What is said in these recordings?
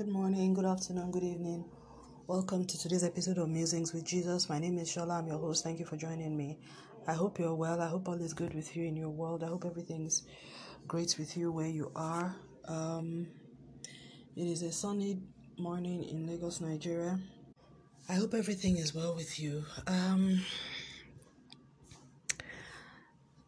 Good morning, good afternoon, good evening. Welcome to today's episode of Musings with Jesus. My name is Shola. I'm your host. Thank you for joining me. I hope you're well. I hope all is good with you in your world. I hope everything's great with you where you are. Um, it is a sunny morning in Lagos, Nigeria. I hope everything is well with you. Um,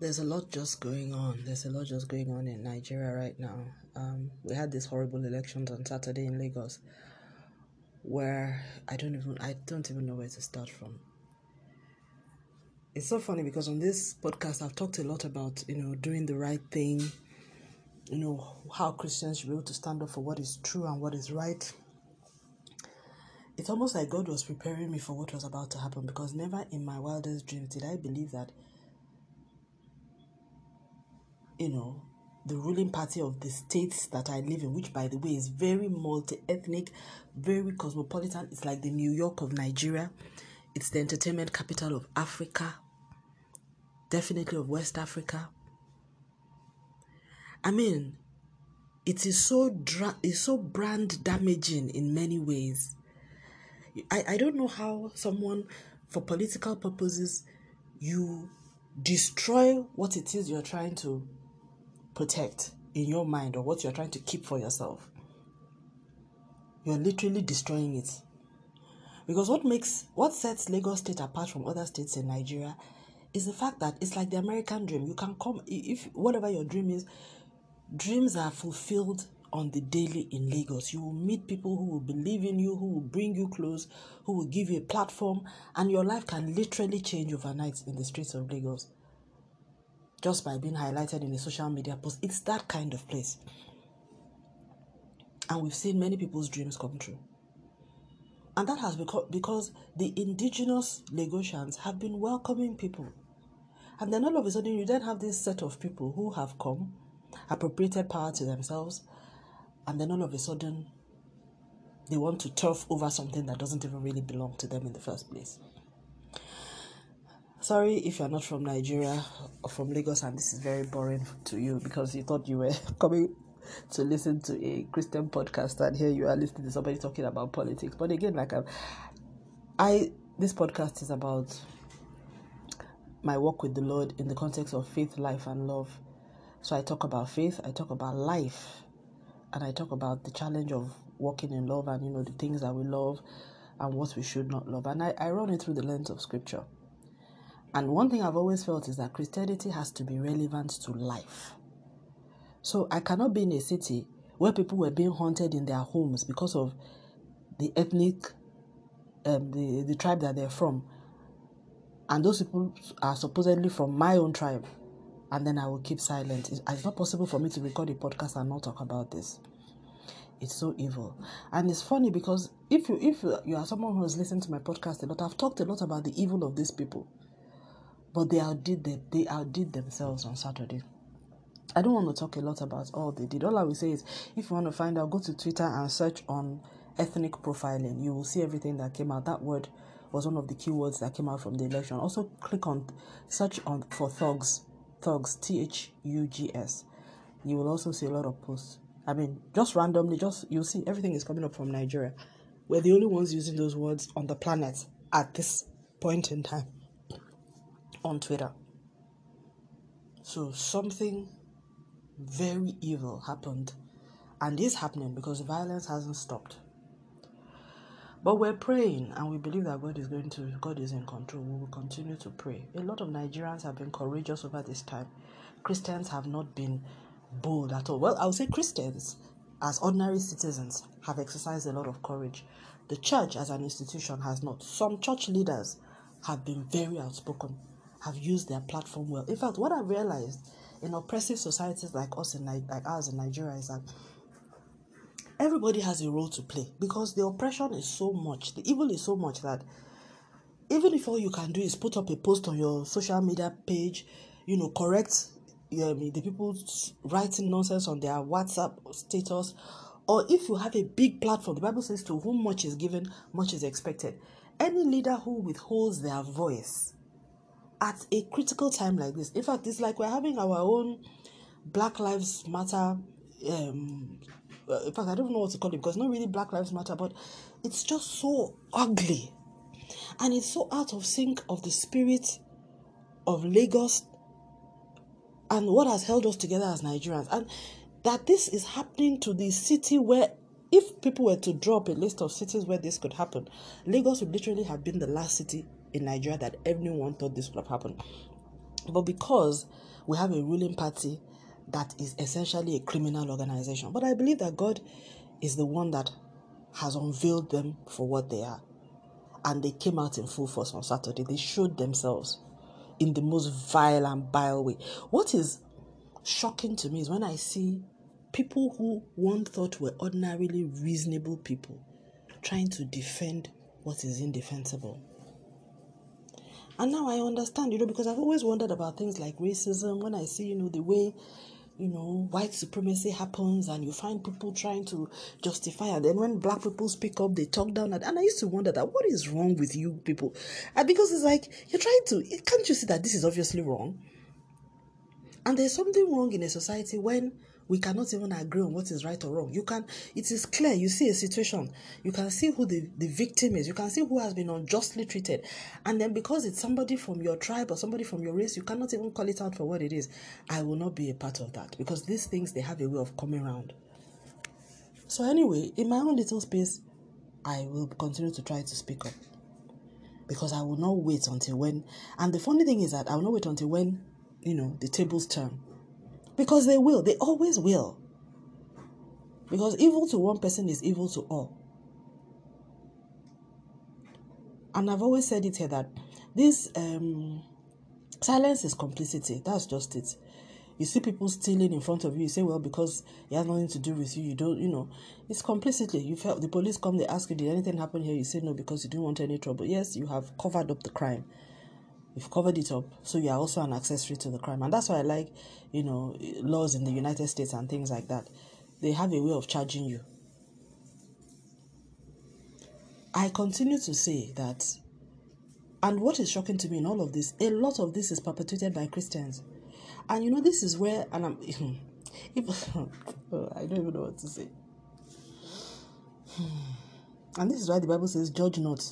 there's a lot just going on. There's a lot just going on in Nigeria right now. Um, we had these horrible elections on Saturday in Lagos, where I don't even I don't even know where to start from. It's so funny because on this podcast I've talked a lot about you know doing the right thing, you know how Christians should be able to stand up for what is true and what is right. It's almost like God was preparing me for what was about to happen because never in my wildest dreams did I believe that you know, the ruling party of the states that I live in, which by the way is very multi ethnic, very cosmopolitan. It's like the New York of Nigeria, it's the entertainment capital of Africa, definitely of West Africa. I mean, it is so dra- it's so brand damaging in many ways. I, I don't know how someone, for political purposes, you destroy what it is you're trying to protect in your mind or what you're trying to keep for yourself. You're literally destroying it. Because what makes what sets Lagos State apart from other states in Nigeria is the fact that it's like the American dream. You can come if whatever your dream is, dreams are fulfilled on the daily in Lagos. You will meet people who will believe in you, who will bring you close, who will give you a platform, and your life can literally change overnight in the streets of Lagos just by being highlighted in a social media post. It's that kind of place. And we've seen many people's dreams come true. And that has become because the indigenous Lagosians have been welcoming people. And then all of a sudden, you then have this set of people who have come, appropriated power to themselves, and then all of a sudden, they want to turf over something that doesn't even really belong to them in the first place. Sorry if you're not from Nigeria or from Lagos and this is very boring to you because you thought you were coming to listen to a Christian podcast and here you are listening to somebody talking about politics. But again, like I'm, I this podcast is about my work with the Lord in the context of faith, life, and love. So I talk about faith, I talk about life, and I talk about the challenge of walking in love and you know the things that we love and what we should not love. And I, I run it through the lens of scripture. And one thing I've always felt is that Christianity has to be relevant to life. So I cannot be in a city where people were being haunted in their homes because of the ethnic, um, the, the tribe that they're from. And those people are supposedly from my own tribe. And then I will keep silent. It's, it's not possible for me to record a podcast and not talk about this. It's so evil. And it's funny because if you if you are someone who has listened to my podcast a lot, I've talked a lot about the evil of these people but they outdid. They outdid themselves on Saturday. I don't want to talk a lot about all they did. All I will say is, if you want to find out, go to Twitter and search on ethnic profiling. You will see everything that came out. That word was one of the keywords that came out from the election. Also, click on search on for thugs, thugs, T H U G S. You will also see a lot of posts. I mean, just randomly, just you'll see everything is coming up from Nigeria. We're the only ones using those words on the planet at this point in time on Twitter. So something very evil happened and is happening because violence hasn't stopped. But we're praying and we believe that God is going to, God is in control. We will continue to pray. A lot of Nigerians have been courageous over this time. Christians have not been bold at all. Well, I would say Christians, as ordinary citizens, have exercised a lot of courage. The church, as an institution, has not. Some church leaders have been very outspoken have used their platform well. In fact, what I've realized in oppressive societies like us in like ours in Nigeria is that everybody has a role to play because the oppression is so much, the evil is so much that even if all you can do is put up a post on your social media page, you know, correct um, the people writing nonsense on their WhatsApp status, or if you have a big platform, the Bible says, to whom much is given, much is expected. Any leader who withholds their voice at a critical time like this. In fact, it's like we're having our own Black Lives Matter um, in fact, I don't know what to call it because not really Black Lives Matter, but it's just so ugly. And it's so out of sync of the spirit of Lagos and what has held us together as Nigerians. And that this is happening to the city where if people were to drop a list of cities where this could happen, Lagos would literally have been the last city in Nigeria that everyone thought this would have happened. But because we have a ruling party that is essentially a criminal organization, but I believe that God is the one that has unveiled them for what they are. And they came out in full force on Saturday. They showed themselves in the most vile and vile way. What is shocking to me is when I see people who one thought were ordinarily reasonable people trying to defend what is indefensible. And now I understand, you know, because I've always wondered about things like racism when I see, you know, the way, you know, white supremacy happens and you find people trying to justify and then when black people speak up, they talk down at and I used to wonder that what is wrong with you people? And because it's like you're trying to can't you see that this is obviously wrong? And there's something wrong in a society when we cannot even agree on what is right or wrong. You can, it is clear, you see a situation, you can see who the, the victim is, you can see who has been unjustly treated. And then because it's somebody from your tribe or somebody from your race, you cannot even call it out for what it is. I will not be a part of that because these things, they have a way of coming around. So, anyway, in my own little space, I will continue to try to speak up because I will not wait until when. And the funny thing is that I will not wait until when, you know, the tables turn because they will, they always will. Because evil to one person is evil to all. And I've always said it here that this um, silence is complicity. That's just it. You see people stealing in front of you. You say, well, because it has nothing to do with you. You don't, you know, it's complicity. You felt the police come, they ask you, did anything happen here? You say no because you don't want any trouble. Yes, you have covered up the crime you've covered it up so you are also an accessory to the crime. And that's why i like you know laws in the united states and things like that. They have a way of charging you. I continue to say that and what is shocking to me in all of this a lot of this is perpetuated by christians. And you know this is where and i'm if, oh, i don't even know what to say. And this is why the bible says judge not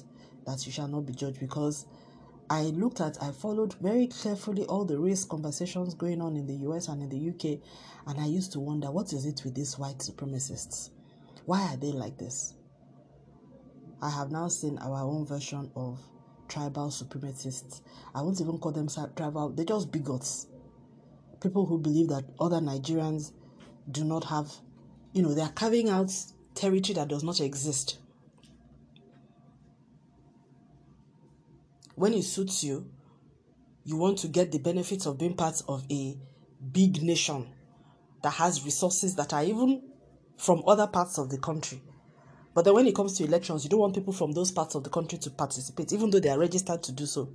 that you shall not be judged because I looked at, I followed very carefully all the race conversations going on in the US and in the UK, and I used to wonder what is it with these white supremacists? Why are they like this? I have now seen our own version of tribal supremacists. I won't even call them tribal, they're just bigots. People who believe that other Nigerians do not have, you know, they are carving out territory that does not exist. When it suits you, you want to get the benefits of being part of a big nation that has resources that are even from other parts of the country. But then when it comes to elections, you don't want people from those parts of the country to participate, even though they are registered to do so.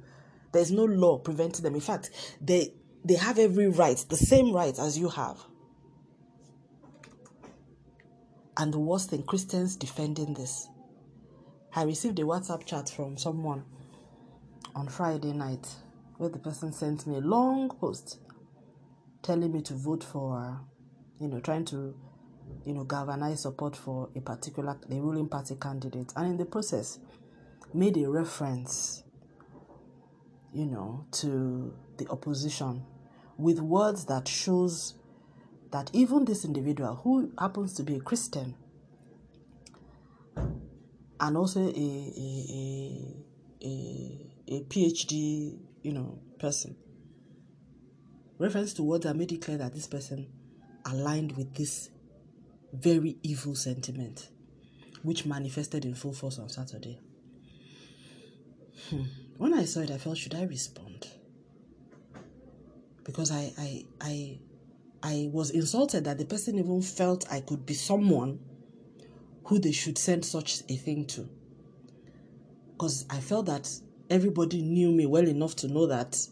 There's no law preventing them. In fact, they they have every right, the same right as you have. And the worst thing, Christians defending this. I received a WhatsApp chat from someone on Friday night where the person sent me a long post telling me to vote for, you know, trying to, you know, galvanize support for a particular, the ruling party candidate. And in the process, made a reference, you know, to the opposition with words that shows that even this individual who happens to be a Christian and also a, a, a, a a PhD, you know, person. Reference to words that made it clear that this person aligned with this very evil sentiment, which manifested in full force on Saturday. Hmm. When I saw it, I felt, should I respond? Because I, I, I, I was insulted that the person even felt I could be someone who they should send such a thing to. Because I felt that everybody knew me well enough to know that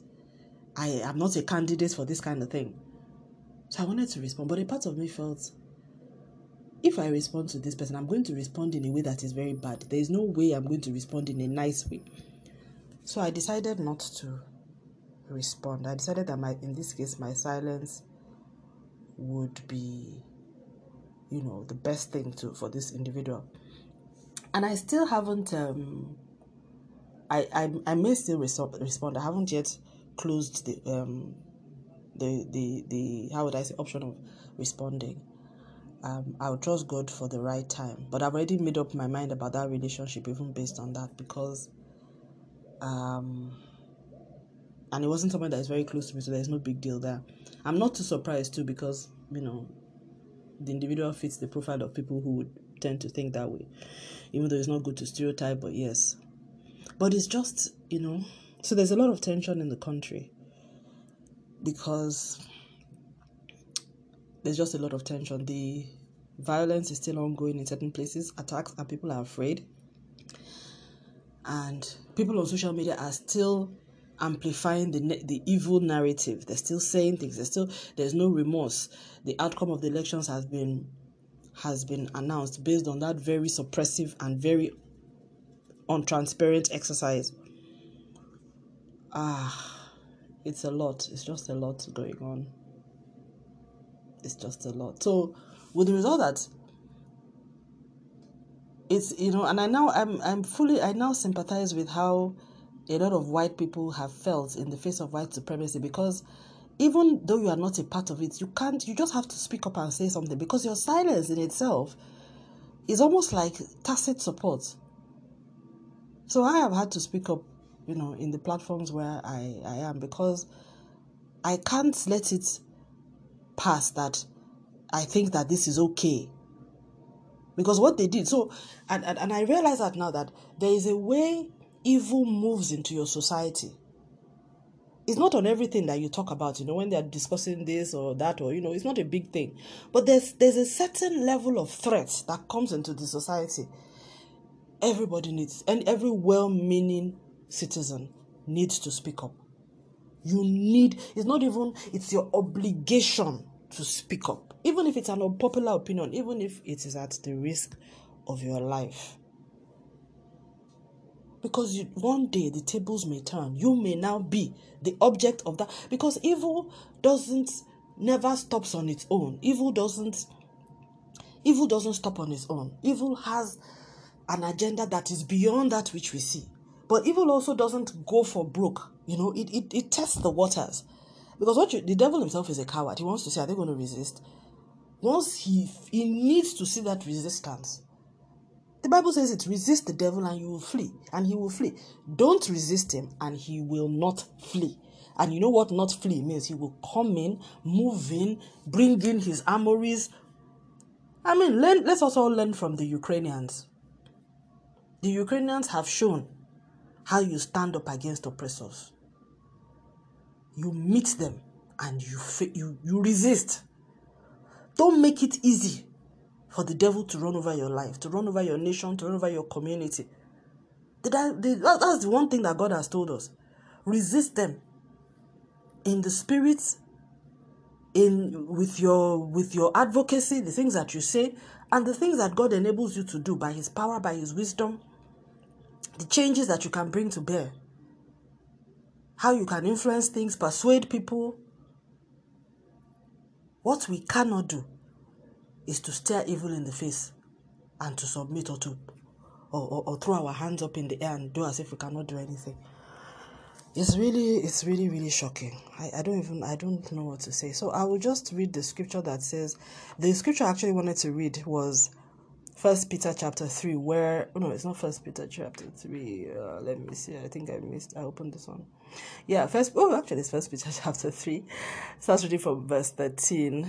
I am not a candidate for this kind of thing. So I wanted to respond, but a part of me felt if I respond to this person, I'm going to respond in a way that is very bad. There is no way I'm going to respond in a nice way. So I decided not to respond. I decided that my in this case my silence would be you know the best thing to for this individual and i still haven't um i i, I may still respond i haven't yet closed the um the the the how would i say option of responding um, I'll trust God for the right time. But I've already made up my mind about that relationship, even based on that, because, um, and it wasn't someone that is very close to me, so there's no big deal there. I'm not too surprised too, because you know, the individual fits the profile of people who would tend to think that way, even though it's not good to stereotype. But yes, but it's just you know, so there's a lot of tension in the country because there's just a lot of tension. The violence is still ongoing in certain places, attacks, and people are afraid. And people on social media are still amplifying the the evil narrative. They're still saying things. There's still there's no remorse. The outcome of the elections has been has been announced based on that very suppressive and very untransparent exercise. Ah, it's a lot. It's just a lot going on it's just a lot. So with the result that it's you know, and I now I'm I'm fully I now sympathize with how a lot of white people have felt in the face of white supremacy because even though you are not a part of it, you can't you just have to speak up and say something because your silence in itself is almost like tacit support. So I have had to speak up, you know, in the platforms where I, I am because I can't let it pass that I think that this is okay. Because what they did, so, and, and, and I realize that now that there is a way evil moves into your society. It's not on everything that you talk about, you know, when they're discussing this or that, or, you know, it's not a big thing. But there's, there's a certain level of threat that comes into the society. Everybody needs, and every well meaning citizen needs to speak up. You need, it's not even, it's your obligation to speak up, even if it's an unpopular opinion, even if it is at the risk of your life. Because you, one day the tables may turn. You may now be the object of that. Because evil doesn't, never stops on its own. Evil doesn't, evil doesn't stop on its own. Evil has an agenda that is beyond that which we see. But evil also doesn't go for broke. You know, it, it, it tests the waters. Because what you, the devil himself is a coward. He wants to say, are they going to resist? Once he he needs to see that resistance. The Bible says it resist the devil and you will flee, and he will flee. Don't resist him and he will not flee. And you know what not flee means? He will come in, move in, bring in his armories. I mean, learn, let's also learn from the Ukrainians. The Ukrainians have shown how you stand up against oppressors. You meet them and you you you resist. Don't make it easy for the devil to run over your life to run over your nation to run over your community. That, that's the one thing that god has told us. Resist them in the spirit in with your with your advocacy the things that you say and the things that god enables you to do by his power by his wisdom the changes that you can bring to bear how you can influence things, persuade people. What we cannot do is to stare evil in the face and to submit or to or, or, or throw our hands up in the air and do as if we cannot do anything. It's really it's really really shocking. I, I don't even I don't know what to say. So I will just read the scripture that says the scripture I actually wanted to read was First Peter chapter three, where oh no, it's not First Peter chapter three. Uh, let me see. I think I missed. I opened this one. Yeah, first. Oh, actually, it's First Peter chapter three. Starts reading from verse thirteen,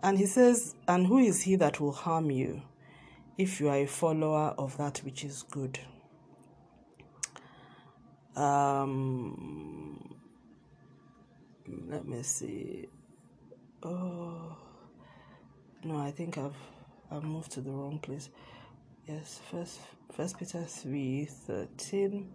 and he says, "And who is he that will harm you, if you are a follower of that which is good?" Um, let me see. Oh, no, I think I've I've moved to the wrong place. Yes, first First Peter three thirteen.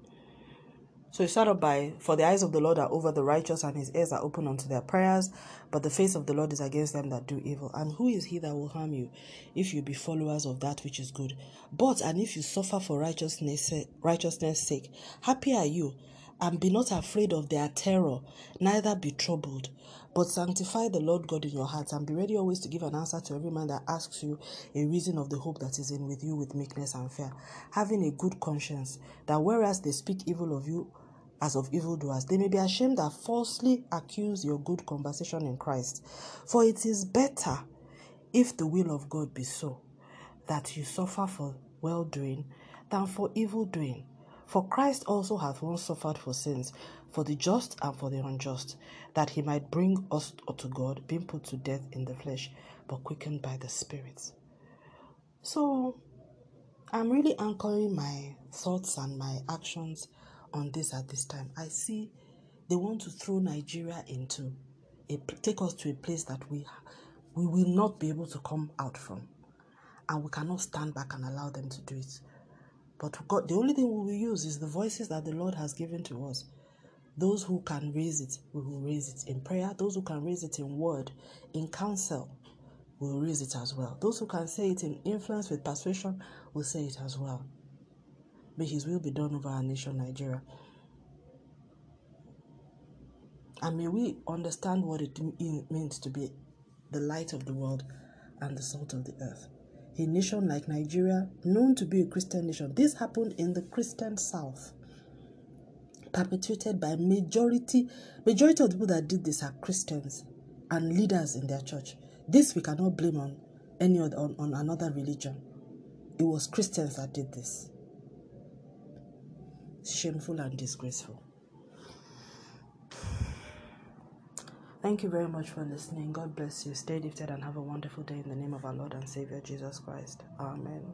So it started by For the eyes of the Lord are over the righteous, and his ears are open unto their prayers, but the face of the Lord is against them that do evil. And who is he that will harm you, if you be followers of that which is good? But and if you suffer for righteousness righteousness sake, happy are you, and be not afraid of their terror, neither be troubled. But sanctify the Lord God in your hearts, and be ready always to give an answer to every man that asks you a reason of the hope that is in with you with meekness and fear, having a good conscience, that whereas they speak evil of you as of evildoers, they may be ashamed that falsely accuse your good conversation in Christ. For it is better, if the will of God be so, that you suffer for well doing than for evil doing. For Christ also hath once suffered for sins, for the just and for the unjust, that he might bring us to God, being put to death in the flesh, but quickened by the Spirit. So, I'm really anchoring my thoughts and my actions on this at this time. I see they want to throw Nigeria into a take us to a place that we we will not be able to come out from, and we cannot stand back and allow them to do it. But God, the only thing we will use is the voices that the Lord has given to us. Those who can raise it, we will raise it in prayer. Those who can raise it in word, in counsel, will raise it as well. Those who can say it in influence with persuasion will say it as well. May His will be done over our nation, Nigeria. And may we understand what it means to be the light of the world and the salt of the earth. A nation like Nigeria, known to be a Christian nation, this happened in the Christian South, perpetuated by majority majority of people that did this are Christians and leaders in their church. This we cannot blame on any other on, on another religion. It was Christians that did this. Shameful and disgraceful. Thank you very much for listening. God bless you. Stay lifted and have a wonderful day in the name of our Lord and Savior Jesus Christ. Amen.